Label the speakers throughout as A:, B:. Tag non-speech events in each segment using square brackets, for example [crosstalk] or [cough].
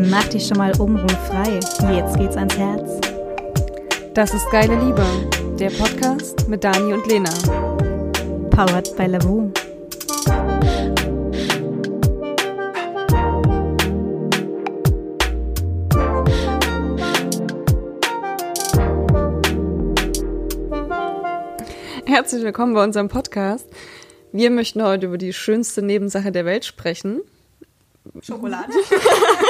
A: Mach dich schon mal obenrum frei. Jetzt geht's ans Herz.
B: Das ist Geile Liebe, der Podcast mit Dani und Lena.
A: Powered by Lavu.
B: Herzlich willkommen bei unserem Podcast. Wir möchten heute über die schönste Nebensache der Welt sprechen.
C: Schokolade?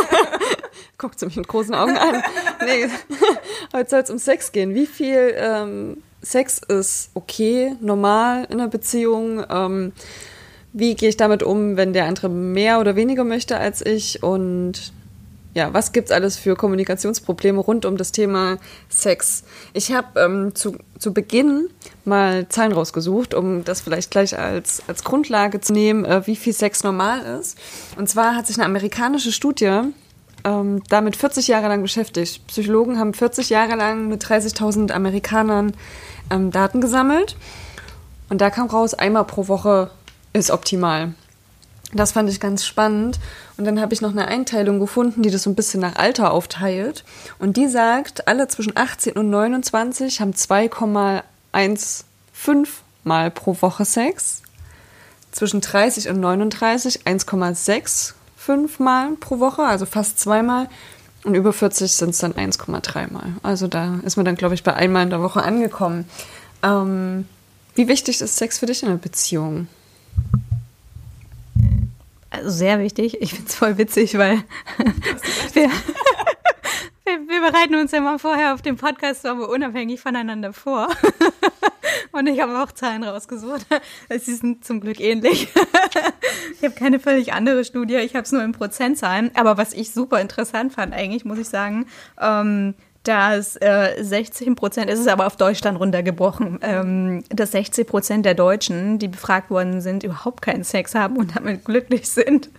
C: [laughs]
B: Guckt sie mich mit großen Augen an. Nee, [laughs] heute soll es um Sex gehen. Wie viel ähm, Sex ist okay, normal in einer Beziehung? Ähm, wie gehe ich damit um, wenn der andere mehr oder weniger möchte als ich? Und ja, was gibt's alles für Kommunikationsprobleme rund um das Thema Sex? Ich habe ähm, zu, zu Beginn mal Zahlen rausgesucht, um das vielleicht gleich als, als Grundlage zu nehmen, äh, wie viel Sex normal ist. Und zwar hat sich eine amerikanische Studie ähm, damit 40 Jahre lang beschäftigt. Psychologen haben 40 Jahre lang mit 30.000 Amerikanern ähm, Daten gesammelt. Und da kam raus, einmal pro Woche ist optimal. Das fand ich ganz spannend. Und dann habe ich noch eine Einteilung gefunden, die das so ein bisschen nach Alter aufteilt. Und die sagt, alle zwischen 18 und 29 haben 2,15 Mal pro Woche Sex. Zwischen 30 und 39 1,65 Mal pro Woche, also fast zweimal. Und über 40 sind es dann 1,3 Mal. Also da ist man dann, glaube ich, bei einmal in der Woche angekommen. Ähm, wie wichtig ist Sex für dich in einer Beziehung?
A: Also sehr wichtig. Ich finde es voll witzig, weil wir, [laughs] wir, wir, bereiten uns ja mal vorher auf dem Podcast so unabhängig voneinander vor. [laughs] Und ich habe auch Zahlen rausgesucht. [laughs] Sie sind zum Glück ähnlich. Ich habe keine völlig andere Studie, ich habe es nur in Prozentzahlen. Aber was ich super interessant fand, eigentlich, muss ich sagen, ähm, dass äh, 16 Prozent, es ist aber auf Deutschland runtergebrochen, ähm, dass 60 Prozent der Deutschen, die befragt worden sind, überhaupt keinen Sex haben und damit glücklich sind.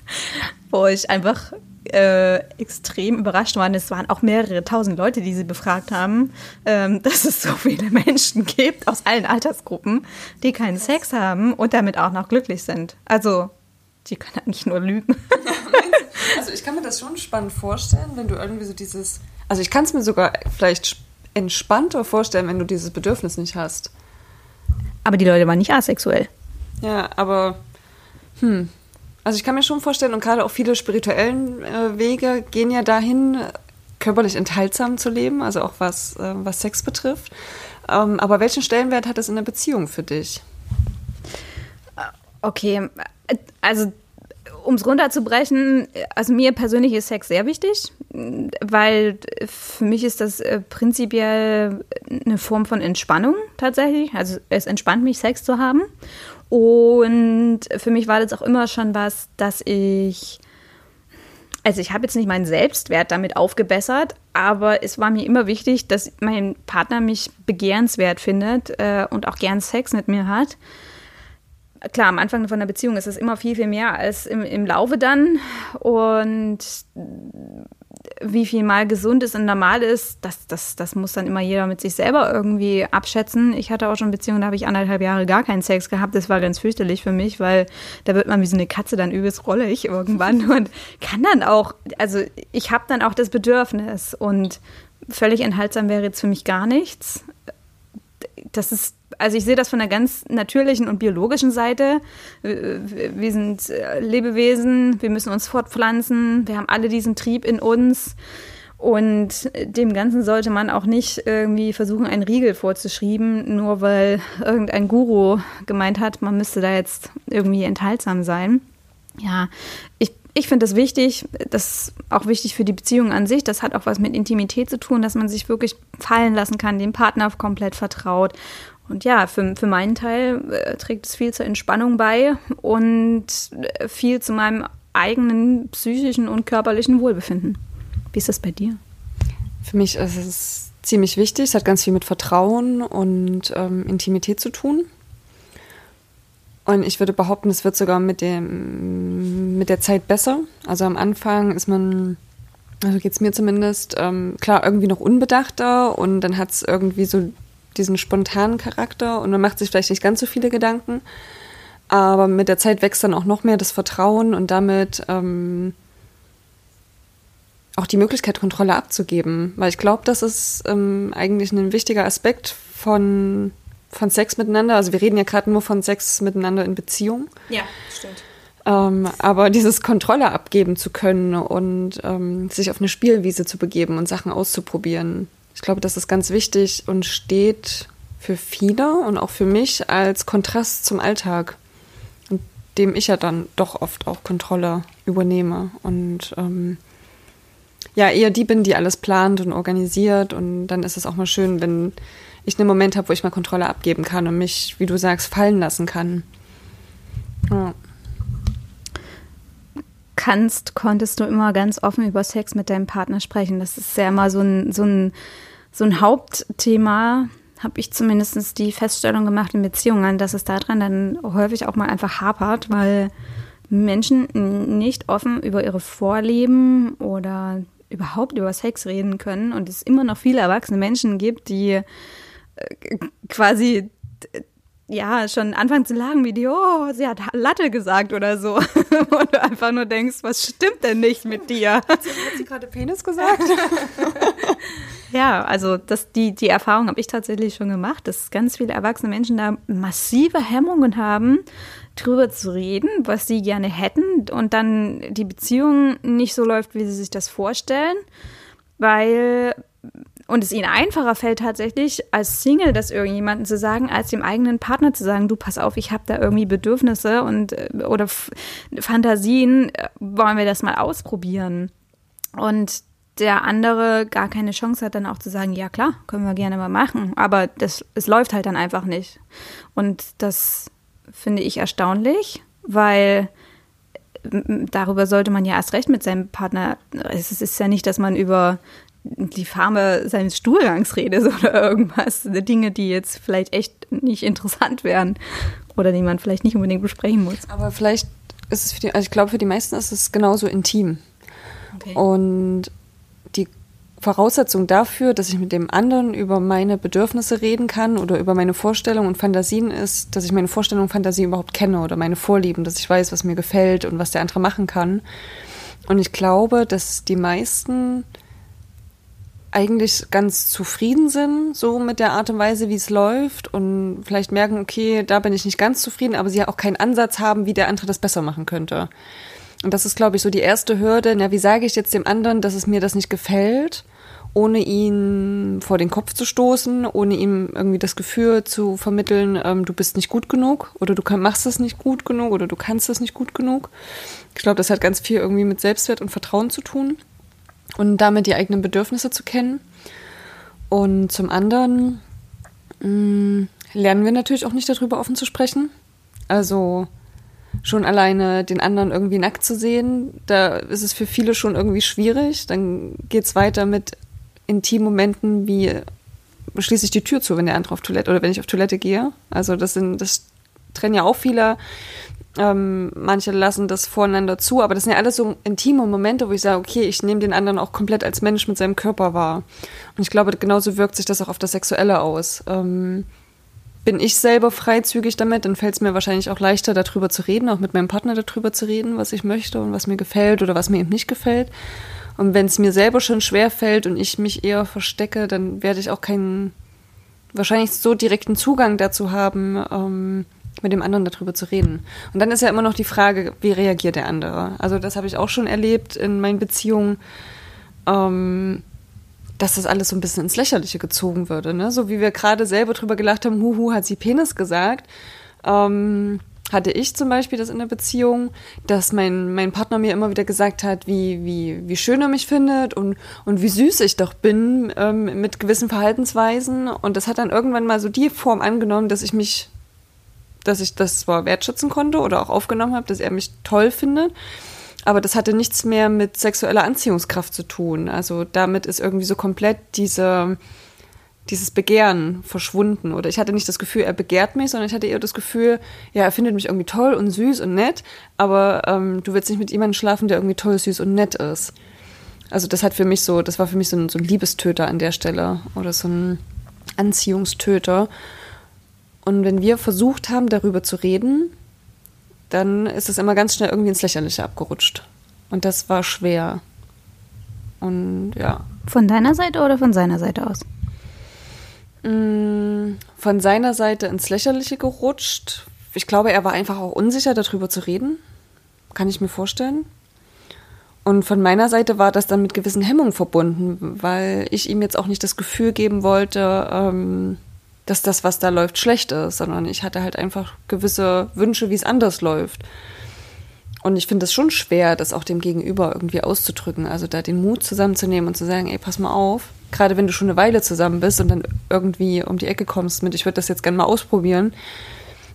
A: Wo ich einfach äh, extrem überrascht war. Es waren auch mehrere tausend Leute, die sie befragt haben, ähm, [laughs] dass es so viele Menschen gibt aus allen Altersgruppen, die keinen Sex haben und damit auch noch glücklich sind. Also, die können eigentlich nur lügen. [laughs]
B: Also, ich kann mir das schon spannend vorstellen, wenn du irgendwie so dieses also ich kann es mir sogar vielleicht entspannter vorstellen, wenn du dieses Bedürfnis nicht hast.
A: Aber die Leute waren nicht asexuell.
B: Ja, aber hm. Also ich kann mir schon vorstellen, und gerade auch viele spirituellen äh, Wege gehen ja dahin, körperlich enthaltsam zu leben, also auch was, äh, was Sex betrifft. Ähm, aber welchen Stellenwert hat es in der Beziehung für dich?
A: Okay, also um es runterzubrechen, also mir persönlich ist Sex sehr wichtig, weil für mich ist das äh, prinzipiell eine Form von Entspannung tatsächlich. Also es entspannt mich, Sex zu haben. Und für mich war das auch immer schon was, dass ich, also ich habe jetzt nicht meinen Selbstwert damit aufgebessert, aber es war mir immer wichtig, dass mein Partner mich begehrenswert findet äh, und auch gern Sex mit mir hat klar, am Anfang von einer Beziehung ist es immer viel, viel mehr als im, im Laufe dann. Und wie viel mal gesund ist und normal ist, das, das, das muss dann immer jeder mit sich selber irgendwie abschätzen. Ich hatte auch schon Beziehungen, da habe ich anderthalb Jahre gar keinen Sex gehabt. Das war ganz fürchterlich für mich, weil da wird man wie so eine Katze dann übelst rollig irgendwann [laughs] und kann dann auch, also ich habe dann auch das Bedürfnis und völlig enthaltsam wäre jetzt für mich gar nichts. Das ist also ich sehe das von einer ganz natürlichen und biologischen Seite. Wir sind äh, Lebewesen, wir müssen uns fortpflanzen, wir haben alle diesen Trieb in uns. Und dem Ganzen sollte man auch nicht irgendwie versuchen, einen Riegel vorzuschreiben, nur weil irgendein Guru gemeint hat, man müsste da jetzt irgendwie enthaltsam sein. Ja, ich, ich finde das wichtig, das ist auch wichtig für die Beziehung an sich. Das hat auch was mit Intimität zu tun, dass man sich wirklich fallen lassen kann, dem Partner komplett vertraut und ja, für, für meinen Teil äh, trägt es viel zur Entspannung bei und äh, viel zu meinem eigenen psychischen und körperlichen Wohlbefinden. Wie ist das bei dir?
B: Für mich ist es ziemlich wichtig. Es hat ganz viel mit Vertrauen und ähm, Intimität zu tun. Und ich würde behaupten, es wird sogar mit, dem, mit der Zeit besser. Also am Anfang ist man, also geht es mir zumindest, ähm, klar, irgendwie noch unbedachter und dann hat es irgendwie so diesen spontanen Charakter und man macht sich vielleicht nicht ganz so viele Gedanken. Aber mit der Zeit wächst dann auch noch mehr das Vertrauen und damit ähm, auch die Möglichkeit, Kontrolle abzugeben. Weil ich glaube, das ist ähm, eigentlich ein wichtiger Aspekt von, von Sex miteinander. Also wir reden ja gerade nur von Sex miteinander in Beziehung.
A: Ja, stimmt.
B: Ähm, aber dieses Kontrolle abgeben zu können und ähm, sich auf eine Spielwiese zu begeben und Sachen auszuprobieren, ich glaube, das ist ganz wichtig und steht für viele und auch für mich als Kontrast zum Alltag, in dem ich ja dann doch oft auch Kontrolle übernehme und ähm, ja, eher die bin, die alles plant und organisiert und dann ist es auch mal schön, wenn ich einen Moment habe, wo ich mal Kontrolle abgeben kann und mich, wie du sagst, fallen lassen kann.
A: Kannst, konntest du immer ganz offen über Sex mit deinem Partner sprechen. Das ist ja immer so ein, so ein, so ein Hauptthema, habe ich zumindest die Feststellung gemacht in Beziehungen, dass es daran dann häufig auch mal einfach hapert, weil Menschen nicht offen über ihre Vorlieben oder überhaupt über Sex reden können und es immer noch viele erwachsene Menschen gibt, die äh, quasi ja, schon anfangen zu lachen wie die, oh, sie hat Latte gesagt oder so. [laughs] Und du einfach nur denkst, was stimmt denn nicht mit dir? [laughs]
B: Hat sie, sie gerade Penis gesagt? [laughs]
A: ja, also das, die, die Erfahrung habe ich tatsächlich schon gemacht, dass ganz viele erwachsene Menschen da massive Hemmungen haben, drüber zu reden, was sie gerne hätten und dann die Beziehung nicht so läuft, wie sie sich das vorstellen, weil und es ihnen einfacher fällt tatsächlich als Single das irgendjemandem zu sagen, als dem eigenen Partner zu sagen, du pass auf, ich habe da irgendwie Bedürfnisse und äh, oder F Fantasien, äh, wollen wir das mal ausprobieren. Und der andere gar keine Chance hat, dann auch zu sagen, ja klar, können wir gerne mal machen. Aber das, es läuft halt dann einfach nicht. Und das finde ich erstaunlich, weil darüber sollte man ja erst recht mit seinem Partner. Es ist ja nicht, dass man über die Farbe seines Stuhlgangs redest [laughs] oder irgendwas. Dinge, die jetzt vielleicht echt nicht interessant wären oder die man vielleicht nicht unbedingt besprechen muss.
B: Aber vielleicht ist es für die, also ich glaube, für die meisten ist es genauso intim. Okay. Und die Voraussetzung dafür, dass ich mit dem anderen über meine Bedürfnisse reden kann oder über meine Vorstellungen und Fantasien ist, dass ich meine Vorstellungen und Fantasien überhaupt kenne oder meine Vorlieben, dass ich weiß, was mir gefällt und was der andere machen kann. Und ich glaube, dass die meisten eigentlich ganz zufrieden sind, so mit der Art und Weise, wie es läuft und vielleicht merken, okay, da bin ich nicht ganz zufrieden, aber sie ja auch keinen Ansatz haben, wie der andere das besser machen könnte. Und das ist, glaube ich, so die erste Hürde. Na, wie sage ich jetzt dem anderen, dass es mir das nicht gefällt, ohne ihn vor den Kopf zu stoßen, ohne ihm irgendwie das Gefühl zu vermitteln, ähm, du bist nicht gut genug oder du kann, machst es nicht gut genug oder du kannst es nicht gut genug. Ich glaube, das hat ganz viel irgendwie mit Selbstwert und Vertrauen zu tun und damit die eigenen Bedürfnisse zu kennen. Und zum anderen mh, mm, lernen wir natürlich auch nicht darüber offen zu sprechen. Also schon alleine den anderen irgendwie nackt zu sehen, da ist es für viele schon irgendwie schwierig. Dann geht es weiter mit Intimmomenten wie schließe ich die Tür zu, wenn der andere auf Toilette oder wenn ich auf Toilette gehe. Also das sind, das trennen ja auch viele ähm, manche lassen das voreinander zu, aber das sind ja alles so intime Momente, wo ich sage, okay, ich nehme den anderen auch komplett als Mensch mit seinem Körper wahr. Und ich glaube, genauso wirkt sich das auch auf das Sexuelle aus. Ähm, bin ich selber freizügig damit, dann fällt es mir wahrscheinlich auch leichter, darüber zu reden, auch mit meinem Partner darüber zu reden, was ich möchte und was mir gefällt oder was mir eben nicht gefällt. Und wenn es mir selber schon schwer fällt und ich mich eher verstecke, dann werde ich auch keinen wahrscheinlich so direkten Zugang dazu haben, ähm, mit dem anderen darüber zu reden. Und dann ist ja immer noch die Frage, wie reagiert der andere? Also das habe ich auch schon erlebt in meinen Beziehungen, ähm, dass das alles so ein bisschen ins Lächerliche gezogen würde. Ne? So wie wir gerade selber drüber gelacht haben, huhu, hat sie Penis gesagt. Ähm, hatte ich zum Beispiel das in der Beziehung, dass mein, mein Partner mir immer wieder gesagt hat, wie, wie, wie schön er mich findet und, und wie süß ich doch bin ähm, mit gewissen Verhaltensweisen. Und das hat dann irgendwann mal so die Form angenommen, dass ich mich dass ich das zwar wertschätzen konnte oder auch aufgenommen habe, dass er mich toll findet. Aber das hatte nichts mehr mit sexueller Anziehungskraft zu tun. Also damit ist irgendwie so komplett diese, dieses Begehren verschwunden. Oder ich hatte nicht das Gefühl, er begehrt mich, sondern ich hatte eher das Gefühl, ja, er findet mich irgendwie toll und süß und nett, aber ähm, du willst nicht mit jemandem schlafen, der irgendwie toll, süß und nett ist. Also das hat für mich so, das war für mich so ein, so ein Liebestöter an der Stelle oder so ein Anziehungstöter. Und wenn wir versucht haben, darüber zu reden, dann ist es immer ganz schnell irgendwie ins Lächerliche abgerutscht. Und das war schwer. Und ja.
A: Von deiner Seite oder von seiner Seite aus?
B: Mm, von seiner Seite ins Lächerliche gerutscht. Ich glaube, er war einfach auch unsicher, darüber zu reden. Kann ich mir vorstellen. Und von meiner Seite war das dann mit gewissen Hemmungen verbunden, weil ich ihm jetzt auch nicht das Gefühl geben wollte, ähm, dass das, was da läuft, schlecht ist, sondern ich hatte halt einfach gewisse Wünsche, wie es anders läuft. Und ich finde es schon schwer, das auch dem Gegenüber irgendwie auszudrücken. Also da den Mut zusammenzunehmen und zu sagen, ey, pass mal auf, gerade wenn du schon eine Weile zusammen bist und dann irgendwie um die Ecke kommst mit, ich würde das jetzt gerne mal ausprobieren,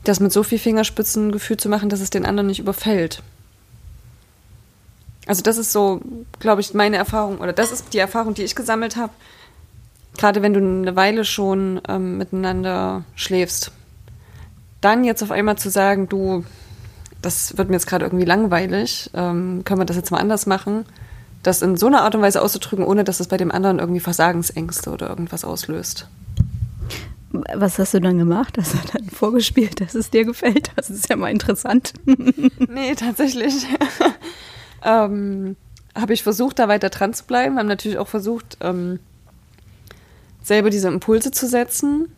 B: das mit so viel Fingerspitzengefühl zu machen, dass es den anderen nicht überfällt. Also das ist so, glaube ich, meine Erfahrung oder das ist die Erfahrung, die ich gesammelt habe. Gerade wenn du eine Weile schon ähm, miteinander schläfst, dann jetzt auf einmal zu sagen, du, das wird mir jetzt gerade irgendwie langweilig, ähm, können wir das jetzt mal anders machen, das in so einer Art und Weise auszudrücken, ohne dass es bei dem anderen irgendwie Versagensängste oder irgendwas auslöst.
A: Was hast du dann gemacht? Hast du dann vorgespielt, dass es dir gefällt? Das ist ja mal interessant. [laughs]
B: nee, tatsächlich. [laughs] ähm, habe ich versucht, da weiter dran zu bleiben. Haben natürlich auch versucht, ähm, selber diese Impulse zu setzen.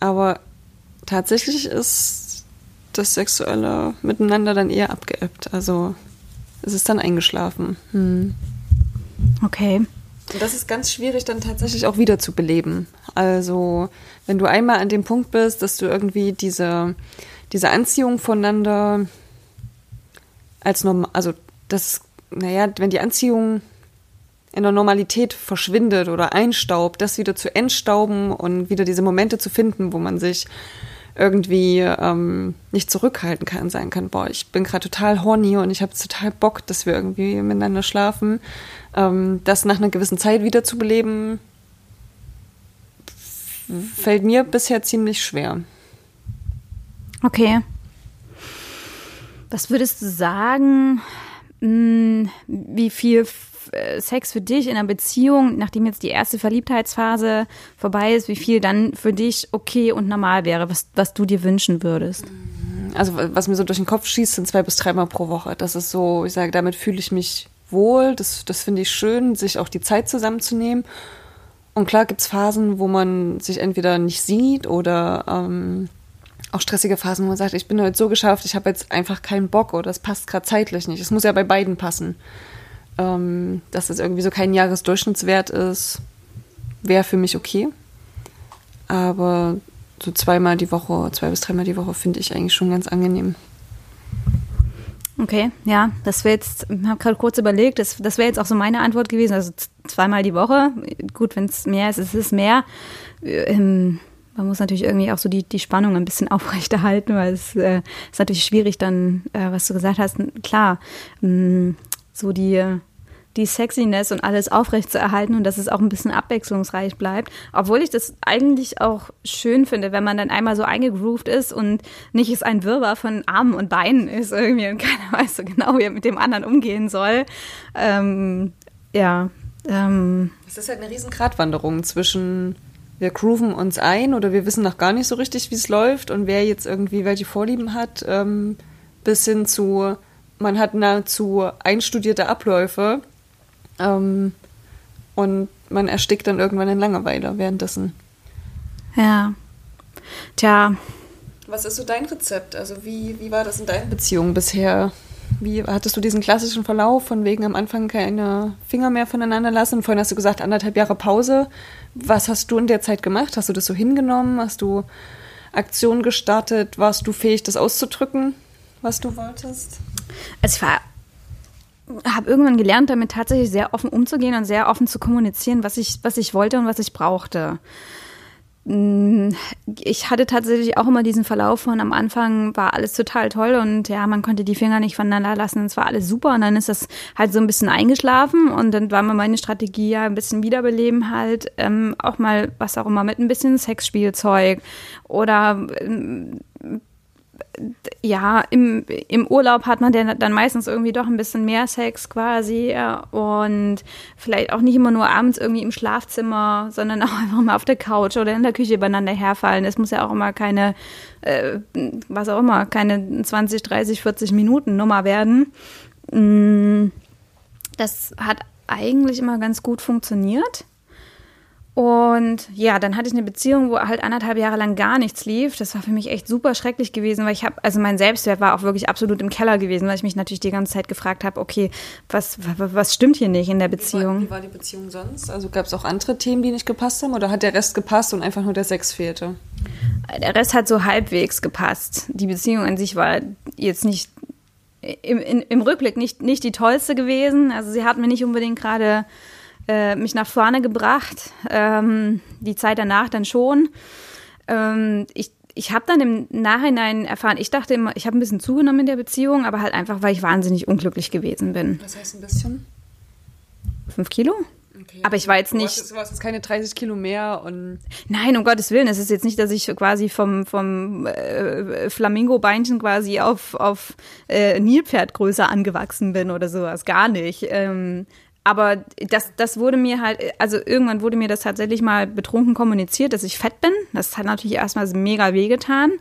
B: Aber tatsächlich ist das sexuelle Miteinander dann eher abgeebbt. Also es ist dann eingeschlafen. Hm.
A: Okay.
B: Und das ist ganz schwierig dann tatsächlich auch wieder zu beleben. Also wenn du einmal an dem Punkt bist, dass du irgendwie diese, diese Anziehung voneinander als normal, also das, naja, wenn die Anziehung in der Normalität verschwindet oder einstaubt, das wieder zu entstauben und wieder diese Momente zu finden, wo man sich irgendwie ähm, nicht zurückhalten kann, sagen kann, boah, ich bin gerade total horny und ich habe total Bock, dass wir irgendwie miteinander schlafen. Ähm, das nach einer gewissen Zeit wieder zu beleben, fällt mir bisher ziemlich schwer.
A: Okay. Was würdest du sagen, hm, wie viel Sex für dich in einer Beziehung, nachdem jetzt die erste Verliebtheitsphase vorbei ist, wie viel dann für dich okay und normal wäre, was, was du dir wünschen würdest?
B: Also was mir so durch den Kopf schießt, sind zwei bis dreimal pro Woche. Das ist so, ich sage, damit fühle ich mich wohl. Das, das finde ich schön, sich auch die Zeit zusammenzunehmen. Und klar gibt es Phasen, wo man sich entweder nicht sieht oder ähm, auch stressige Phasen, wo man sagt, ich bin heute so geschafft, ich habe jetzt einfach keinen Bock oder es passt gerade zeitlich nicht. Es muss ja bei beiden passen ähm, dass es irgendwie so kein Jahresdurchschnittswert ist, wäre für mich okay. Aber so zweimal die Woche, zwei bis dreimal die Woche finde ich eigentlich schon ganz angenehm.
A: Okay, ja, das wäre jetzt, ich habe gerade kurz überlegt, das, das wäre jetzt auch so meine Antwort gewesen, also zweimal die Woche. Gut, wenn es mehr ist, ist es mehr. Ähm, man muss natürlich irgendwie auch so die, die Spannung ein bisschen [laughs] aufrechterhalten, weil es äh, ist natürlich schwierig dann, äh, was du gesagt hast, klar, mh, mm, so die, die Sexiness und alles aufrecht zu erhalten und dass es auch ein bisschen abwechslungsreich bleibt. Obwohl ich das eigentlich auch schön finde, wenn man dann einmal so eingegroovt ist und nicht es ein Wirrwarr von Armen und Beinen ist irgendwie und [laughs] keiner weiß so genau, wie er mit dem anderen umgehen soll. Ähm, ja. Ähm.
B: Es ist halt eine riesen Gratwanderung zwischen wir grooven uns ein oder wir wissen noch gar nicht so richtig, wie es läuft und wer jetzt irgendwie welche Vorlieben hat, ähm, bis hin zu man hat nahezu einstudierte Abläufe ähm, und man erstickt dann irgendwann in Langeweile währenddessen.
A: Ja. Tja.
B: Was ist so dein Rezept? Also wie, wie war das in deinen Beziehungen bisher? Wie hattest du diesen klassischen Verlauf von wegen am Anfang keine Finger mehr voneinander lassen? Vorhin hast du gesagt, anderthalb Jahre Pause. Was hast du in der Zeit gemacht? Hast du das so hingenommen? Hast du Aktionen gestartet? Warst du fähig, das auszudrücken, was du wolltest?
A: Also ich war habe irgendwann gelernt, damit tatsächlich sehr offen umzugehen und sehr offen zu kommunizieren, was ich, was ich wollte und was ich brauchte. Mm, ich hatte tatsächlich auch immer diesen Verlauf von am Anfang war alles total toll und ja, man konnte die Finger nicht voneinander lassen, es war alles super und dann ist das halt so ein bisschen eingeschlafen und dann war mir meine Strategie ja ein bisschen wiederbeleben halt, ähm, auch mal was auch immer mit ein bisschen Sexspielzeug oder ähm, ja, im, im Urlaub hat man dann meistens irgendwie doch ein bisschen mehr Sex quasi und vielleicht auch nicht immer nur abends irgendwie im Schlafzimmer, sondern [laughs] auch einfach mal auf der Couch oder in der Küche übereinander herfallen. Es muss ja auch immer keine, äh, was auch immer, keine 20, 30, 40 Minuten Nummer werden. Mm, das hat eigentlich immer ganz gut funktioniert. Und ja, dann hatte ich eine Beziehung, wo halt anderthalb Jahre lang gar nichts lief. Das war für mich echt super schrecklich gewesen, weil ich habe, also mein Selbstwert war auch wirklich absolut im Keller gewesen, weil ich mich natürlich die ganze Zeit gefragt habe, okay, was, was stimmt hier nicht in der Beziehung?
B: Wie war, wie war die Beziehung sonst? Also gab es auch andere Themen, die nicht gepasst haben oder hat der Rest gepasst und einfach nur der Sex fehlte?
A: Der Rest hat so halbwegs gepasst. Die Beziehung an sich war jetzt nicht im, in, im Rückblick nicht, nicht die tollste gewesen. Also sie hat mir nicht unbedingt gerade äh, mich nach vorne gebracht. Ähm, die Zeit danach dann schon. Ähm, ich ich habe dann im Nachhinein erfahren, ich dachte immer, ich habe ein bisschen zugenommen in der Beziehung, aber halt einfach, weil ich wahnsinnig unglücklich gewesen bin.
B: Was heißt ein bisschen?
A: Fünf Kilo? Okay. Aber ich war jetzt nicht.
B: Du warst jetzt keine 30 Kilo mehr und.
A: Nein, um Gottes Willen. Es ist jetzt nicht, dass ich quasi vom, vom äh, Flamingo-Beinchen quasi auf, auf äh, Nilpferdgröße angewachsen bin oder sowas. Gar nicht. Ähm, aber das, das wurde mir halt, also irgendwann wurde mir das tatsächlich mal betrunken kommuniziert, dass ich fett bin. Das hat natürlich erstmal mega wehgetan. Äh,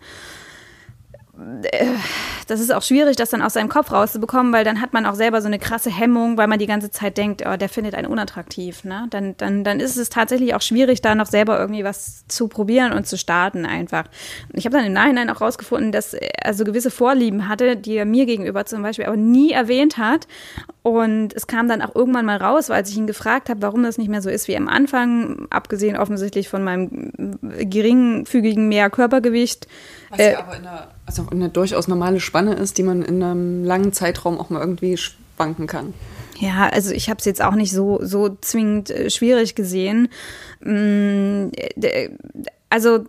A: das ist auch schwierig, das dann aus seinem Kopf rauszubekommen, weil dann hat man auch selber so eine krasse Hemmung, weil man die ganze Zeit denkt, oh, der findet einen unattraktiv. Ne? Dann, dann, dann ist es tatsächlich auch schwierig, da noch selber irgendwie was zu probieren und zu starten einfach. Und ich habe dann im Nachhinein auch rausgefunden, dass er so gewisse Vorlieben hatte, die er mir gegenüber zum Beispiel aber nie erwähnt hat. Und es kam dann auch irgendwann mal raus, weil ich ihn gefragt habe, warum das nicht mehr so ist wie am Anfang, abgesehen offensichtlich von meinem geringfügigen mehr Körpergewicht.
B: Was äh, ja aber in einer, also eine durchaus normale Spanne ist, die man in einem langen Zeitraum auch mal irgendwie schwanken kann.
A: Ja, also ich habe es jetzt auch nicht so, so zwingend äh, schwierig gesehen. Mm, also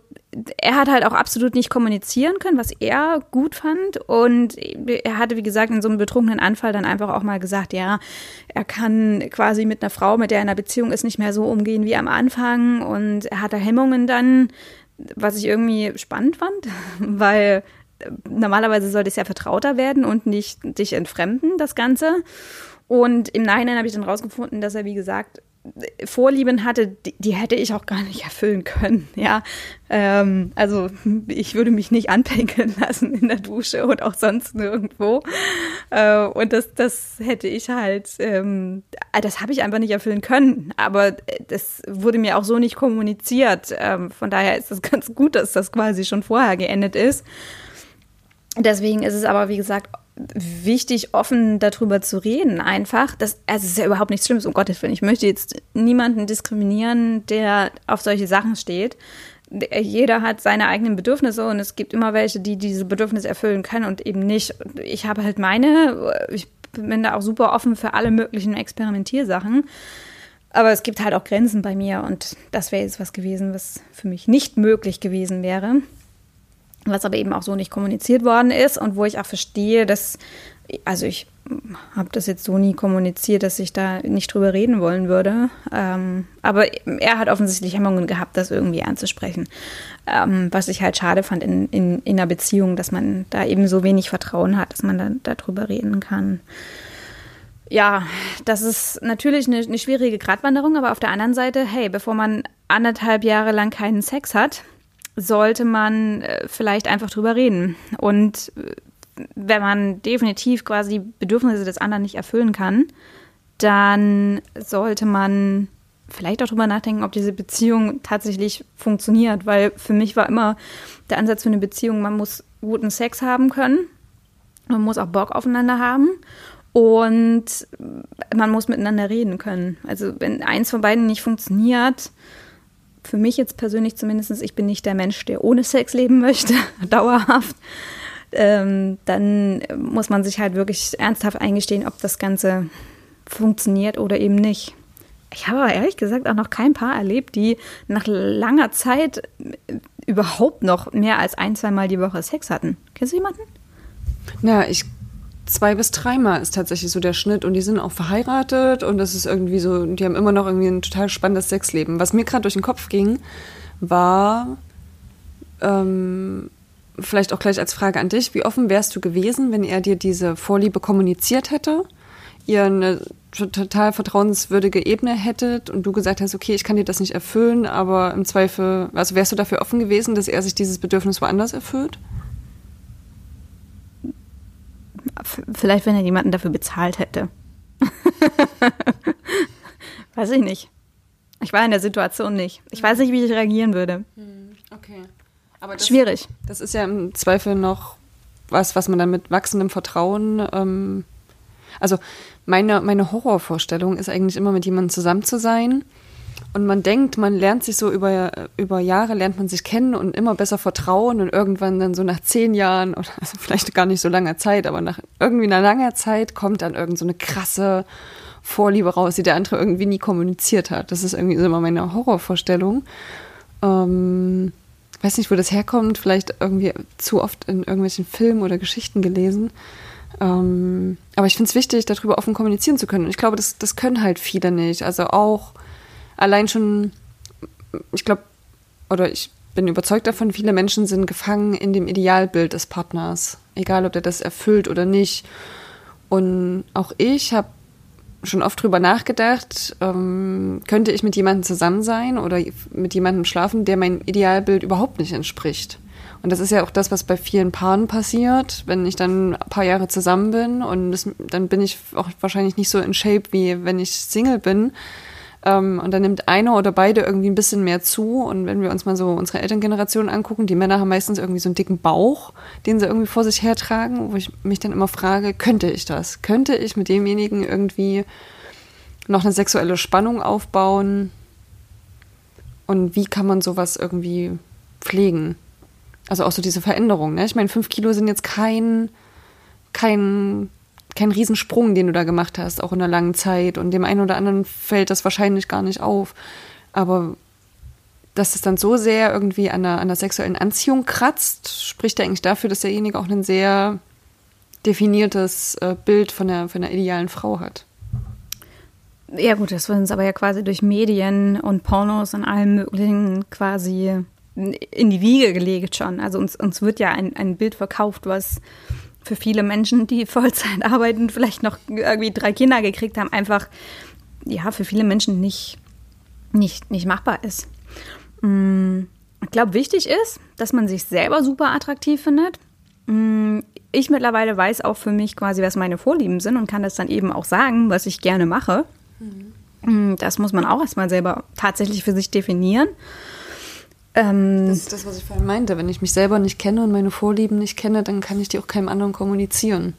A: er hat halt auch absolut nicht kommunizieren können, was er gut fand. Und er hatte, wie gesagt, in so einem betrunkenen Anfall dann einfach auch mal gesagt, ja, er kann quasi mit einer Frau, mit der er in einer Beziehung ist, nicht mehr so umgehen wie am Anfang. Und er hatte Hemmungen dann, was ich irgendwie spannend fand, [laughs] weil normalerweise sollte es ja vertrauter werden und nicht dich entfremden, das Ganze. Und im Nachhinein habe ich dann rausgefunden, dass er, wie gesagt, Vorlieben hatte, die, die, hätte ich auch gar nicht erfüllen können. Ja, ähm, also ich würde mich nicht anpinkeln lassen in der Dusche und auch sonst nirgendwo. Äh, und das, das hätte ich halt, ähm, das habe ich einfach nicht erfüllen können. Aber das wurde mir auch so nicht kommuniziert. Ähm, von daher ist es [laughs] ganz gut, dass das quasi schon vorher geendet ist. Deswegen ist es aber, wie gesagt, wichtig, offen darüber zu reden, einfach. Das, also es ist ja überhaupt nichts Schlimmes, um Gottes Willen. Ich möchte jetzt niemanden diskriminieren, der auf solche Sachen steht. Jeder hat seine eigenen Bedürfnisse und es gibt immer welche, die diese Bedürfnisse erfüllen können und eben nicht. Ich habe halt meine, ich bin da auch super offen für alle möglichen Experimentiersachen. Aber es gibt halt auch Grenzen bei mir und das wäre jetzt was gewesen, was für mich nicht möglich gewesen wäre was aber eben auch so nicht kommuniziert worden ist und wo ich auch verstehe, dass, also ich habe das jetzt so nie kommuniziert, dass ich da nicht drüber reden wollen würde. Ähm, aber er hat offensichtlich Hemmungen gehabt, das irgendwie anzusprechen. Ähm, was ich halt schade fand in, in, in einer Beziehung, dass man da eben so wenig Vertrauen hat, dass man dann darüber reden kann. Ja, das ist natürlich eine, eine schwierige Gratwanderung, aber auf der anderen Seite, hey, bevor man anderthalb Jahre lang keinen Sex hat, sollte man äh, vielleicht einfach drüber reden. Und äh, wenn man definitiv quasi die Bedürfnisse des anderen nicht erfüllen kann, dann sollte man vielleicht auch drüber nachdenken, ob diese Beziehung tatsächlich funktioniert. Weil für mich war immer der Ansatz für eine Beziehung, man muss guten Sex haben können, man muss auch Bock aufeinander haben und man muss miteinander reden können. Also wenn eins von beiden nicht funktioniert, für mich jetzt persönlich zumindest, ich bin nicht der Mensch, der ohne Sex leben möchte, [laughs] dauerhaft, ähm, dann muss man sich halt wirklich ernsthaft eingestehen, ob das Ganze funktioniert oder eben nicht. Ich habe aber ehrlich gesagt auch noch kein Paar erlebt, die nach langer Zeit überhaupt noch mehr als ein, zweimal die Woche Sex hatten. Kennst du jemanden?
B: Na, ich zwei bis dreimal ist tatsächlich so der Schnitt und die sind auch verheiratet und das ist irgendwie so, die haben immer noch irgendwie ein total spannendes Sexleben. Was mir gerade durch den Kopf ging, war ähm, vielleicht auch gleich als Frage an dich, wie offen wärst du gewesen, wenn er dir diese Vorliebe kommuniziert hätte, ihr eine total vertrauenswürdige Ebene hättet und du gesagt hast, okay, ich kann dir das nicht erfüllen, aber im Zweifel, also wärst du dafür offen gewesen, dass er sich dieses Bedürfnis woanders erfüllt?
A: Vielleicht, wenn er jemanden dafür bezahlt hätte. [laughs] Weiß ich nicht. Ich war in der Situation nicht. Ich weiß nicht, wie ich reagieren würde.
B: Okay. Aber das,
A: Schwierig.
B: das ist ja im Zweifel noch was, was man dann mit wachsendem Vertrauen. Ähm, also meine, meine Horrorvorstellung ist eigentlich immer mit jemandem zusammen zu sein. Und man denkt, man lernt sich so über, über Jahre, lernt man sich kennen und immer besser vertrauen und irgendwann dann so nach zehn Jahren oder [laughs] also vielleicht gar nicht so langer Zeit, aber nach irgendwie einer langer Zeit kommt dann irgend so eine krasse Vorliebe raus, die der andere irgendwie nie kommuniziert hat. Das ist irgendwie immer meine Horrorvorstellung. Ähm, weiß nicht, wo das herkommt, vielleicht irgendwie zu oft in irgendwelchen Filmen oder Geschichten gelesen. Ähm, aber ich finde es wichtig, darüber offen kommunizieren zu können. Und ich glaube, das, das können halt viele nicht. Also auch allein schon, ich glaube, oder ich bin überzeugt davon, viele Menschen sind gefangen in dem Idealbild des Partners. Egal, ob der das erfüllt oder nicht. Und auch ich habe schon oft drüber nachgedacht, ähm, könnte ich mit jemandem zusammen sein oder mit jemandem schlafen, der mein Idealbild überhaupt nicht entspricht. Und das ist ja auch das, was bei vielen Paaren passiert, wenn ich dann ein paar Jahre zusammen bin und das, dann bin ich auch wahrscheinlich nicht so in Shape, wie wenn ich Single bin. Ähm, und dann nimmt einer oder beide irgendwie ein bisschen mehr zu. Und wenn wir uns mal so unsere Elterngeneration angucken, die Männer haben meistens irgendwie so einen dicken Bauch, den sie irgendwie vor sich hertragen, wo ich mich dann immer frage, könnte ich das? Könnte ich mit demjenigen irgendwie noch eine sexuelle Spannung aufbauen? Und wie kann man sowas irgendwie pflegen? Also auch so diese Veränderung. Ne? Ich meine, fünf Kilo sind jetzt kein, kein, kein Riesensprung, den du da gemacht hast, auch in einer langen Zeit. Und dem einen oder anderen fällt das wahrscheinlich gar nicht auf. Aber dass es dann so sehr irgendwie an der, an der sexuellen Anziehung kratzt, spricht ja eigentlich dafür, dass derjenige auch ein sehr definiertes äh, Bild von der, von der idealen Frau hat.
A: Ja gut, das wird uns aber ja quasi durch Medien und Pornos und allem möglichen quasi in die Wiege gelegt schon. Also uns, uns wird ja ein, ein Bild verkauft, was für viele Menschen, die [laughs] Vollzeit arbeiten, vielleicht noch irgendwie drei Kinder gekriegt haben, einfach ja für viele Menschen nicht, nicht, nicht machbar ist. Mm, ich glaube, wichtig ist, dass man sich selber super attraktiv findet. Mm, ich mittlerweile weiß auch für mich quasi, was meine Vorlieben sind und kann das dann eben auch sagen, was ich gerne mache. Mhm. Das muss man auch erstmal selber tatsächlich für sich definieren.
B: Ähm, das ist das, was ich vorhin meinte. Wenn ich mich selber nicht kenne und meine Vorlieben nicht kenne, dann kann ich die auch keinem anderen kommunizieren.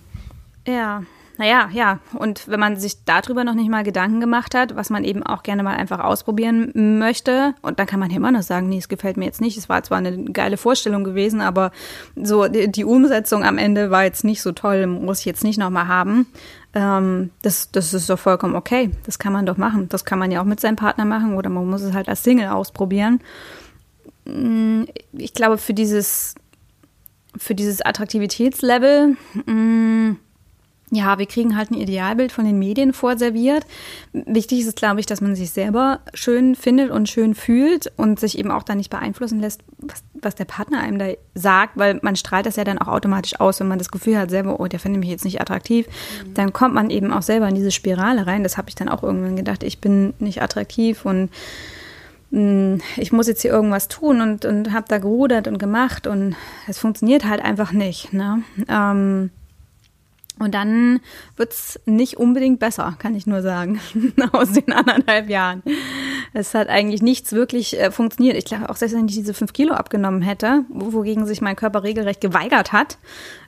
A: Ja, naja, ja. Und wenn man sich darüber noch nicht mal Gedanken gemacht hat, was man eben auch gerne mal einfach ausprobieren möchte, und dann kann man immer noch sagen, nee, es gefällt mir jetzt nicht. Es war zwar eine geile Vorstellung gewesen, aber so die, die Umsetzung am Ende war jetzt nicht so toll, muss ich jetzt nicht nochmal haben. Ähm, das, das ist doch vollkommen okay. Das kann man doch machen. Das kann man ja auch mit seinem Partner machen oder man muss es halt als Single ausprobieren. Mm, ich glaube, für dieses, für dieses Attraktivitätslevel, mm, ja, wir kriegen halt ein Idealbild von den Medien vorserviert. Wichtig ist, glaube ich, dass man sich selber schön findet und schön fühlt und sich eben auch da nicht beeinflussen lässt, was, was der Partner einem da sagt, weil man strahlt das ja dann auch automatisch aus, wenn man das Gefühl hat, selber, oh, der findet mich jetzt nicht attraktiv, mhm. dann kommt man eben auch selber in diese Spirale rein. Das habe ich dann auch irgendwann gedacht, ich bin nicht attraktiv und ich muss jetzt hier irgendwas tun und, und habe da gerudert und gemacht und es funktioniert halt einfach nicht. Ne? Ähm, und dann wird's nicht unbedingt besser, kann ich nur sagen, [laughs] aus den anderthalb Jahren. Es hat eigentlich nichts wirklich äh, funktioniert. Ich glaube, auch selbst wenn ich diese fünf Kilo abgenommen hätte, wogegen sich mein Körper regelrecht geweigert hat, mm,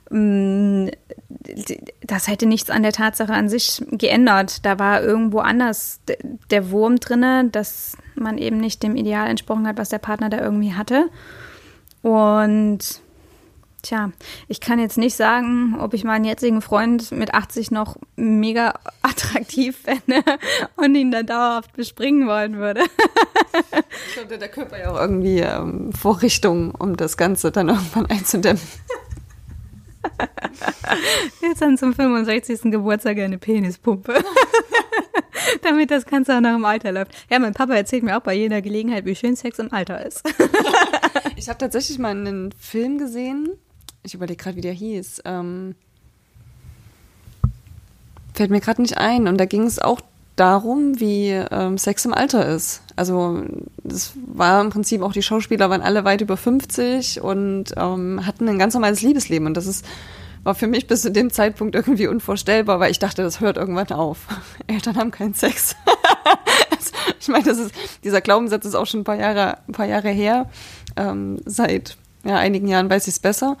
A: das hätte nichts an der Tatsache an sich geändert. Da war irgendwo anders der Wurm drinne, dass man eben nicht dem Ideal entsprochen hat, was der Partner da irgendwie hatte. Und Tja, ich kann jetzt nicht sagen, ob ich meinen jetzigen Freund mit 80 noch mega [laughs] attraktiv fände und ihn dann dauerhaft bespringen wollen würde.
B: Ich glaube, der Körper ja auch irgendwie ähm, Vorrichtungen, um das Ganze dann [laughs] irgendwann einzudämmen.
A: Jetzt dann zum 65. Geburtstag eine Penispumpe. [laughs] Damit das Ganze auch noch im Alter läuft. Ja, mein Papa erzählt mir auch bei jeder Gelegenheit, wie schön Sex im Alter ist. [laughs]
B: ich habe tatsächlich mal einen Film gesehen, ich überlege gerade, wie der hieß. Ähm, fällt mir gerade nicht ein. Und da ging es auch darum, wie ähm, Sex im Alter ist. Also das war im Prinzip auch die Schauspieler waren alle weit über 50 und ähm, hatten ein ganz normales Liebesleben. Und das ist war für mich bis zu dem Zeitpunkt irgendwie unvorstellbar, weil ich dachte, das hört irgendwann auf. [laughs] Eltern haben keinen Sex. [laughs] ich meine, das ist, dieser Glaubenssatz ist auch schon ein paar Jahre, ein paar Jahre her. Ähm, seit ja, einigen Jahren weiß ich es besser.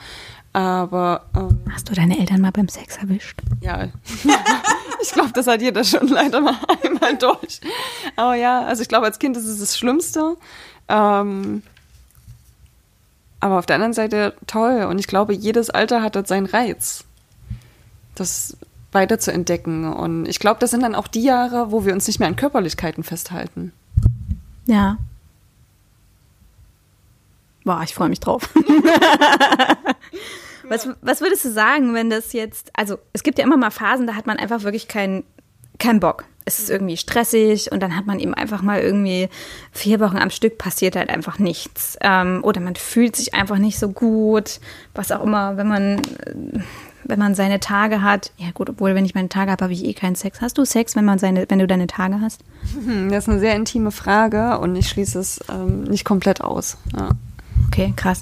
B: Aber ähm,
A: hast du deine Eltern mal beim Sex erwischt?
B: Ja, [laughs] ich glaube, das hat jeder schon leider mal [laughs] einmal durch. Aber ja, also ich glaube, als Kind ist es das Schlimmste. Ähm, aber auf der anderen Seite toll. Und ich glaube, jedes Alter hat dort seinen Reiz. Das weiter zu entdecken. Und ich glaube, das sind dann auch die Jahre, wo wir uns nicht mehr an Körperlichkeiten festhalten.
A: Ja. Boah, ich freue mich drauf. [laughs] was, was würdest du sagen, wenn das jetzt, also es gibt ja immer mal Phasen, da hat man einfach wirklich keinen keinen Bock. Es ist irgendwie stressig und dann hat man eben einfach mal irgendwie vier Wochen am Stück passiert halt einfach nichts. Ähm, oder man fühlt sich einfach nicht so gut, was auch immer, wenn man, wenn man seine Tage hat. Ja gut, obwohl wenn ich meine Tage habe, habe ich eh keinen Sex. Hast du Sex, wenn man seine, wenn du deine Tage hast?
B: Das ist eine sehr intime Frage und ich schließe es ähm, nicht komplett aus. Ja.
A: Okay, krass.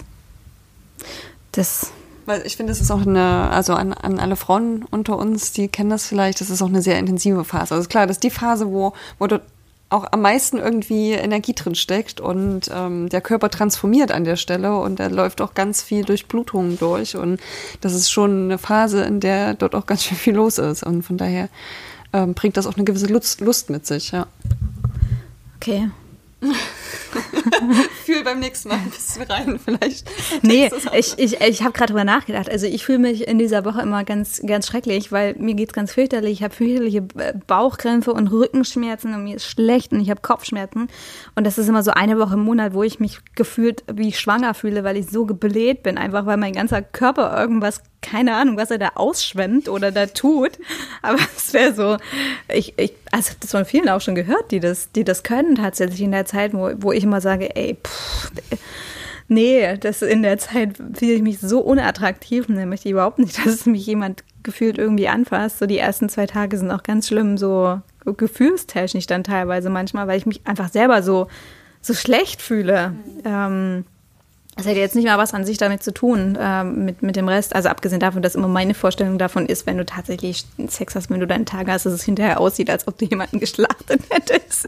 A: Das
B: weil ich finde, es ist auch eine, also an, an alle Frauen unter uns, die kennen das vielleicht, das ist auch eine sehr intensive Phase. Also klar, das ist die Phase, wo, wo du auch am meisten irgendwie Energie drin steckt und ähm, der Körper transformiert an der Stelle und da läuft auch ganz viel durch Blutungen durch und das ist schon eine Phase, in der dort auch ganz schön viel los ist und von daher ähm, bringt das auch eine gewisse Lust, Lust mit sich, ja.
A: Okay. [laughs] [laughs]
B: Fühl beim nächsten Mal ein bisschen rein, vielleicht. [laughs]
A: Nee, ich, ich, ich habe gerade drüber nachgedacht. Also ich fühle mich in dieser Woche immer ganz, ganz schrecklich, weil mir geht's ganz fürchterlich. Ich habe fürchterliche Bauchkrämpfe und Rückenschmerzen und mir ist schlecht und ich habe Kopfschmerzen. Und das ist immer so eine Woche im Monat, wo ich mich gefühlt wie schwanger fühle, weil ich so gebläht bin, einfach weil mein ganzer Körper irgendwas keine Ahnung, was er da ausschwemmt oder da tut. [laughs] Aber es wäre so, ich, ich, also das von vielen auch schon gehört, die das, die das können tatsächlich in der Zeit, wo, wo ich immer sage, ey, pff, nee, das in der Zeit fühle ich mich so unattraktiv und dann möchte ich überhaupt nicht, [laughs] dass mich jemand gefühlt irgendwie anfasst. So die ersten zwei Tage sind auch ganz schlimm, so gefühlstechnisch dann teilweise manchmal, weil ich mich einfach selber so, so schlecht fühle. Ähm, das hätte jetzt nicht mal was an sich damit zu tun, äh, mit, mit dem Rest. Also abgesehen davon, dass immer meine Vorstellung davon ist, wenn du tatsächlich Sex hast, wenn du deinen Tag hast, dass es hinterher aussieht, als ob du jemanden geschlachtet [laughs] hättest.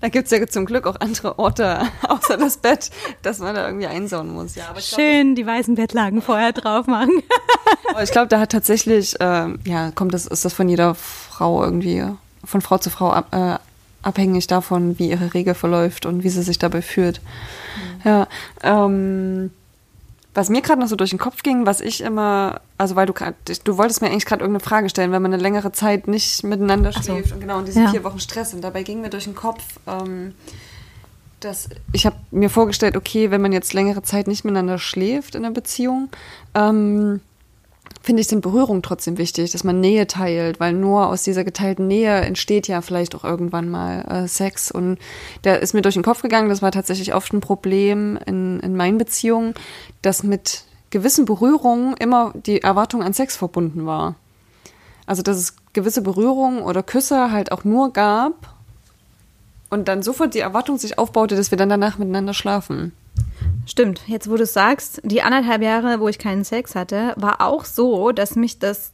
B: Da gibt es ja zum Glück auch andere Orte [laughs] außer das Bett, dass man da irgendwie einsauen muss. Ja,
A: Schön glaub, die weißen Bettlagen vorher drauf machen. [laughs]
B: ich glaube, da hat tatsächlich, äh, ja, kommt das, ist das von jeder Frau irgendwie, von Frau zu Frau ab, äh, abhängig davon, wie ihre Regel verläuft und wie sie sich dabei fühlt. Ja, ähm, was mir gerade noch so durch den Kopf ging, was ich immer, also weil du gerade, du wolltest mir eigentlich gerade irgendeine Frage stellen, wenn man eine längere Zeit nicht miteinander schläft so. und genau und diese ja. vier Wochen Stress und dabei ging mir durch den Kopf, ähm, dass ich habe mir vorgestellt, okay, wenn man jetzt längere Zeit nicht miteinander schläft in einer Beziehung, ähm, finde ich, sind Berührungen trotzdem wichtig, dass man Nähe teilt, weil nur aus dieser geteilten Nähe entsteht ja vielleicht auch irgendwann mal äh, Sex. Und der ist mir durch den Kopf gegangen, das war tatsächlich oft ein Problem in, in meinen Beziehungen, dass mit gewissen Berührungen immer die Erwartung an Sex verbunden war. Also, dass es gewisse Berührungen oder Küsse halt auch nur gab und dann sofort die Erwartung sich aufbaute, dass wir dann danach miteinander schlafen.
A: Stimmt, jetzt wo du es sagst, die anderthalb Jahre, wo ich keinen Sex hatte, war auch so, dass mich das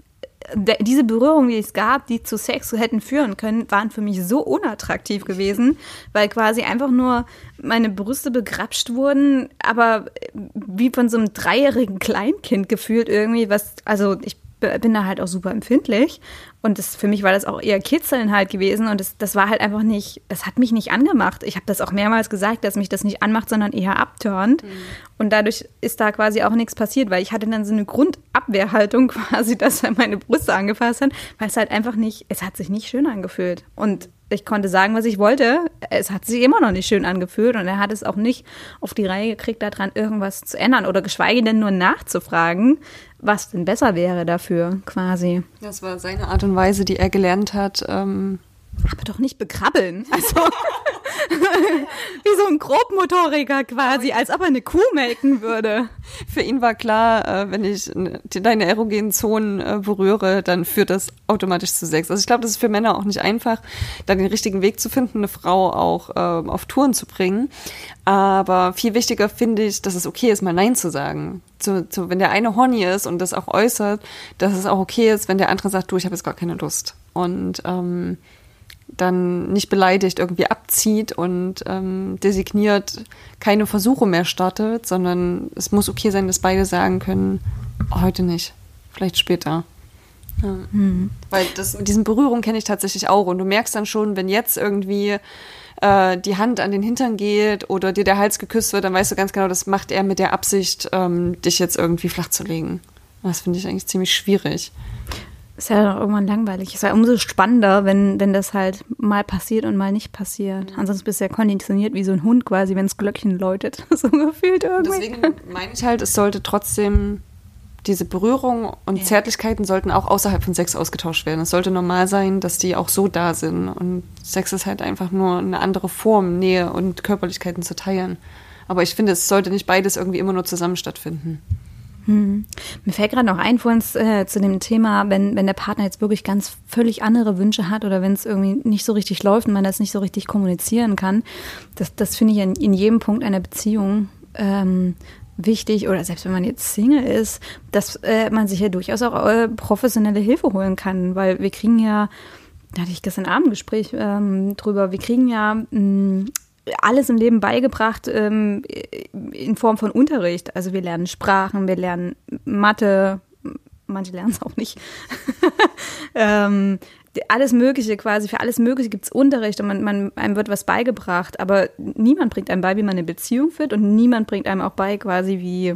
A: diese Berührungen, die es gab, die zu Sex hätten führen können, waren für mich so unattraktiv gewesen, weil quasi einfach nur meine Brüste begrapscht wurden, aber wie von so einem dreijährigen Kleinkind gefühlt irgendwie, was, also ich bin da halt auch super empfindlich. Und das, für mich war das auch eher Kitzeln halt gewesen. Und das, das war halt einfach nicht, das hat mich nicht angemacht. Ich habe das auch mehrmals gesagt, dass mich das nicht anmacht, sondern eher abturnt. Mhm. Und dadurch ist da quasi auch nichts passiert, weil ich hatte dann so eine Grundabwehrhaltung [laughs] quasi, dass er meine Brüste angefasst hat, weil es halt einfach nicht, es hat sich nicht schön angefühlt. Und ich konnte sagen, was ich wollte. Es hat sich immer noch nicht schön angefühlt und er hat es auch nicht auf die Reihe gekriegt, daran irgendwas zu ändern oder geschweige denn nur nachzufragen, was denn besser wäre dafür, quasi.
B: Das war seine Art und Weise, die er gelernt hat. Ähm
A: aber doch nicht bekrabbeln. Also [laughs] wie so ein Grobmotoriker quasi, als ob er eine Kuh melken würde.
B: Für ihn war klar, äh, wenn ich deine erogenen Zonen äh, berühre, dann führt das automatisch zu Sex. Also ich glaube, das ist für Männer auch nicht einfach, da den richtigen Weg zu finden, eine Frau auch ähm, auf Touren zu bringen. Aber viel wichtiger finde ich, dass es okay ist, mal Nein zu sagen. Zu, zu, wenn der eine horny ist und das auch äußert, dass es auch okay ist, wenn der andere sagt, du, ich habe jetzt gar keine Lust. Und ähm, dann nicht beleidigt irgendwie abzieht und ähm, designiert keine Versuche mehr startet, sondern es muss okay sein, dass beide sagen können, heute nicht, vielleicht später. Ja. Mhm. Weil das diesen Berührungen kenne ich tatsächlich auch und du merkst dann schon, wenn jetzt irgendwie äh, die Hand an den Hintern geht oder dir der Hals geküsst wird, dann weißt du ganz genau, das macht er mit der Absicht, ähm, dich jetzt irgendwie flach zu legen. Das finde ich eigentlich ziemlich schwierig.
A: Ist ja doch irgendwann langweilig. Es ist ja umso spannender, wenn, wenn das halt mal passiert und mal nicht passiert. Mhm. Ansonsten bist du ja konditioniert wie so ein Hund quasi, wenn das Glöckchen läutet. [laughs] so gefühlt irgendwie.
B: Deswegen meine ich halt, es sollte trotzdem diese Berührung und ja. Zärtlichkeiten sollten auch außerhalb von Sex ausgetauscht werden. Es sollte normal sein, dass die auch so da sind. Und Sex ist halt einfach nur eine andere Form, Nähe und Körperlichkeiten zu teilen. Aber ich finde, es sollte nicht beides irgendwie immer nur zusammen stattfinden.
A: Hm. Mir fällt gerade noch ein vor uns äh, zu dem Thema, wenn, wenn der Partner jetzt wirklich ganz völlig andere Wünsche hat oder wenn es irgendwie nicht so richtig läuft und man das nicht so richtig kommunizieren kann. Das, das finde ich in, in jedem Punkt einer Beziehung ähm, wichtig oder selbst wenn man jetzt Single ist, dass äh, man sich ja durchaus auch äh, professionelle Hilfe holen kann, weil wir kriegen ja, da hatte ich gestern Abend ein Gespräch ähm, drüber, wir kriegen ja mh, mm, alles im Leben beigebracht ähm, in Form von Unterricht. Also wir lernen Sprachen, wir lernen Mathe, manche lernen es auch nicht. [laughs] ähm, alles Mögliche quasi, für alles Mögliche gibt es Unterricht und man, man, einem wird was beigebracht, aber niemand bringt einem bei, wie man eine Beziehung führt und niemand bringt einem auch bei, quasi wie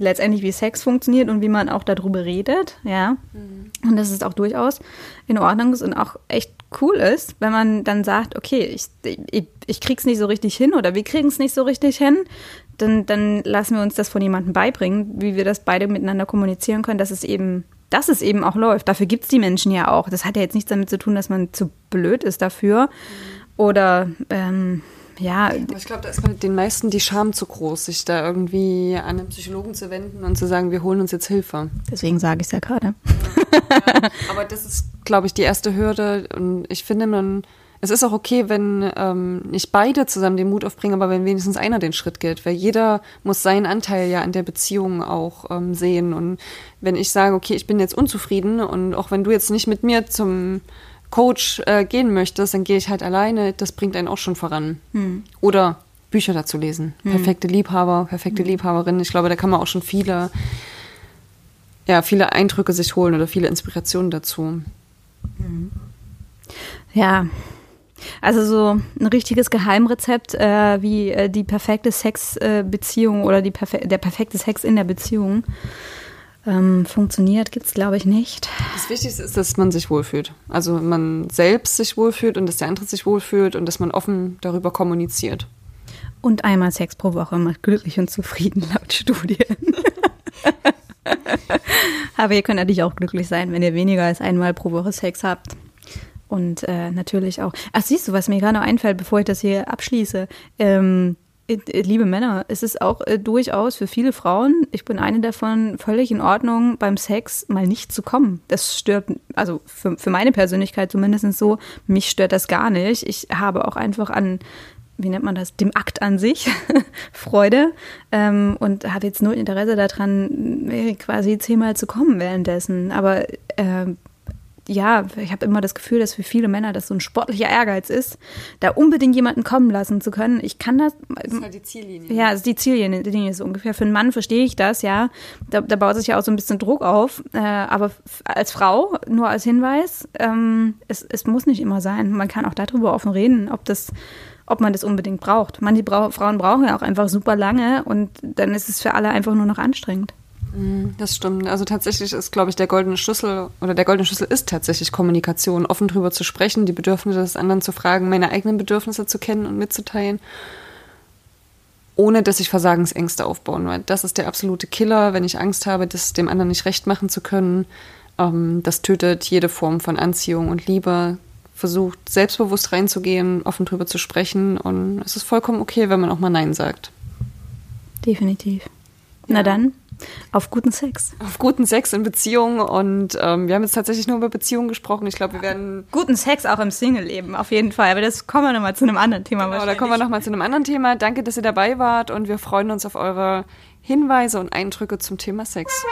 A: letztendlich wie Sex funktioniert und wie man auch darüber redet, ja. Mhm. Und das ist auch durchaus in Ordnung ist und auch echt cool ist, wenn man dann sagt, okay, ich, ich, ich krieg's nicht so richtig hin oder wir kriegen es nicht so richtig hin, dann, dann lassen wir uns das von jemandem beibringen, wie wir das beide miteinander kommunizieren können, dass es eben dass es eben auch läuft. Dafür gibt es die Menschen ja auch. Das hat ja jetzt nichts damit zu tun, dass man zu blöd ist dafür. Oder ähm, ja.
B: ich glaube, da ist bei den meisten die Scham zu groß, sich da irgendwie an einen Psychologen zu wenden und zu sagen, wir holen uns jetzt Hilfe.
A: Deswegen sage ich es ja gerade.
B: Ja, aber das ist, glaube ich, die erste Hürde. Und ich finde, man es ist auch okay, wenn ähm, nicht beide zusammen den Mut aufbringen, aber wenn wenigstens einer den Schritt geht, weil jeder muss seinen Anteil ja an der Beziehung auch ähm, sehen. Und wenn ich sage, okay, ich bin jetzt unzufrieden und auch wenn du jetzt nicht mit mir zum Coach äh, gehen möchtest, dann gehe ich halt alleine, das bringt einen auch schon voran. Hm. Oder Bücher dazu lesen. Hm. Perfekte Liebhaber, perfekte hm. Liebhaberin. Ich glaube, da kann man auch schon viele, ja, viele Eindrücke sich holen oder viele Inspirationen dazu.
A: Hm. Ja, also so ein richtiges Geheimrezept, äh, wie äh, die perfekte Sexbeziehung äh, oder die perfe der perfekte Sex in der Beziehung ähm, funktioniert, gibt es, glaube ich, nicht.
B: Das Wichtigste ist, dass man sich wohlfühlt. Also man selbst sich wohlfühlt und dass der andere sich wohlfühlt und dass man offen darüber kommuniziert.
A: Und einmal Sex pro Woche macht glücklich und zufrieden, laut Studien. [laughs] Aber ihr könnt natürlich auch glücklich sein, wenn ihr weniger als einmal pro Woche Sex habt. Und äh, natürlich auch. Ach, siehst du, was mir gerade noch einfällt, bevor ich das hier abschließe? Ähm, äh, liebe Männer, es ist auch äh, durchaus für viele Frauen, ich bin eine davon, völlig in Ordnung, beim Sex mal nicht zu kommen. Das stört, also für, für meine Persönlichkeit zumindest so, mich stört das gar nicht. Ich habe auch einfach an wie nennt man das, dem Akt an sich [laughs] Freude ähm, und habe jetzt nur Interesse daran, äh, quasi zehnmal zu kommen währenddessen. Aber äh, ja, ich habe immer das Gefühl, dass für viele Männer das so ein sportlicher Ehrgeiz ist, da unbedingt jemanden kommen lassen zu können. Ich kann das.
B: Das ist halt die Ziellinie.
A: Ja, ist die Ziellinie Linie so ungefähr. Für einen Mann verstehe ich das, ja. Da, da baut sich ja auch so ein bisschen Druck auf. Äh, aber als Frau, nur als Hinweis, ähm, es, es muss nicht immer sein. Man kann auch darüber offen reden, ob das ob man das unbedingt braucht. Manche Bra Frauen brauchen ja auch einfach super lange und dann ist es für alle einfach nur noch anstrengend.
B: Mhm, das stimmt. Also tatsächlich ist, glaube ich, der goldene Schlüssel oder der goldene Schlüssel ist tatsächlich Kommunikation, offen drüber zu sprechen, die Bedürfnisse des anderen zu fragen, meine eigenen Bedürfnisse zu kennen und mitzuteilen, ohne dass sich Versagensängste aufbauen. Weil das ist der absolute Killer, wenn ich Angst habe, das dem anderen nicht recht machen zu können. Ähm, das tötet jede Form von Anziehung und Liebe. Versucht selbstbewusst reinzugehen, offen drüber zu sprechen und es ist vollkommen okay, wenn man auch mal Nein sagt.
A: Definitiv. Na dann, auf guten Sex.
B: Auf guten Sex in Beziehungen und ähm, wir haben jetzt tatsächlich nur über Beziehungen gesprochen. Ich glaube, wir werden.
A: Guten Sex auch im Single-Leben, auf jeden Fall. Aber das kommen wir nochmal zu einem anderen Thema.
B: Genau, da kommen wir nochmal zu einem anderen Thema. Danke, dass ihr dabei wart und wir freuen uns auf eure Hinweise und Eindrücke zum Thema Sex.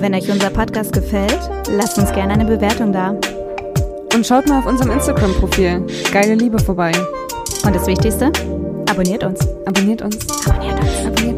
A: Wenn euch unser Podcast gefällt, lasst uns gerne eine Bewertung da.
B: Und schaut mal auf unserem Instagram-Profil Geile Liebe vorbei.
A: Und das Wichtigste, abonniert uns.
B: Abonniert uns.
A: Abonniert uns.
B: Abonniert uns.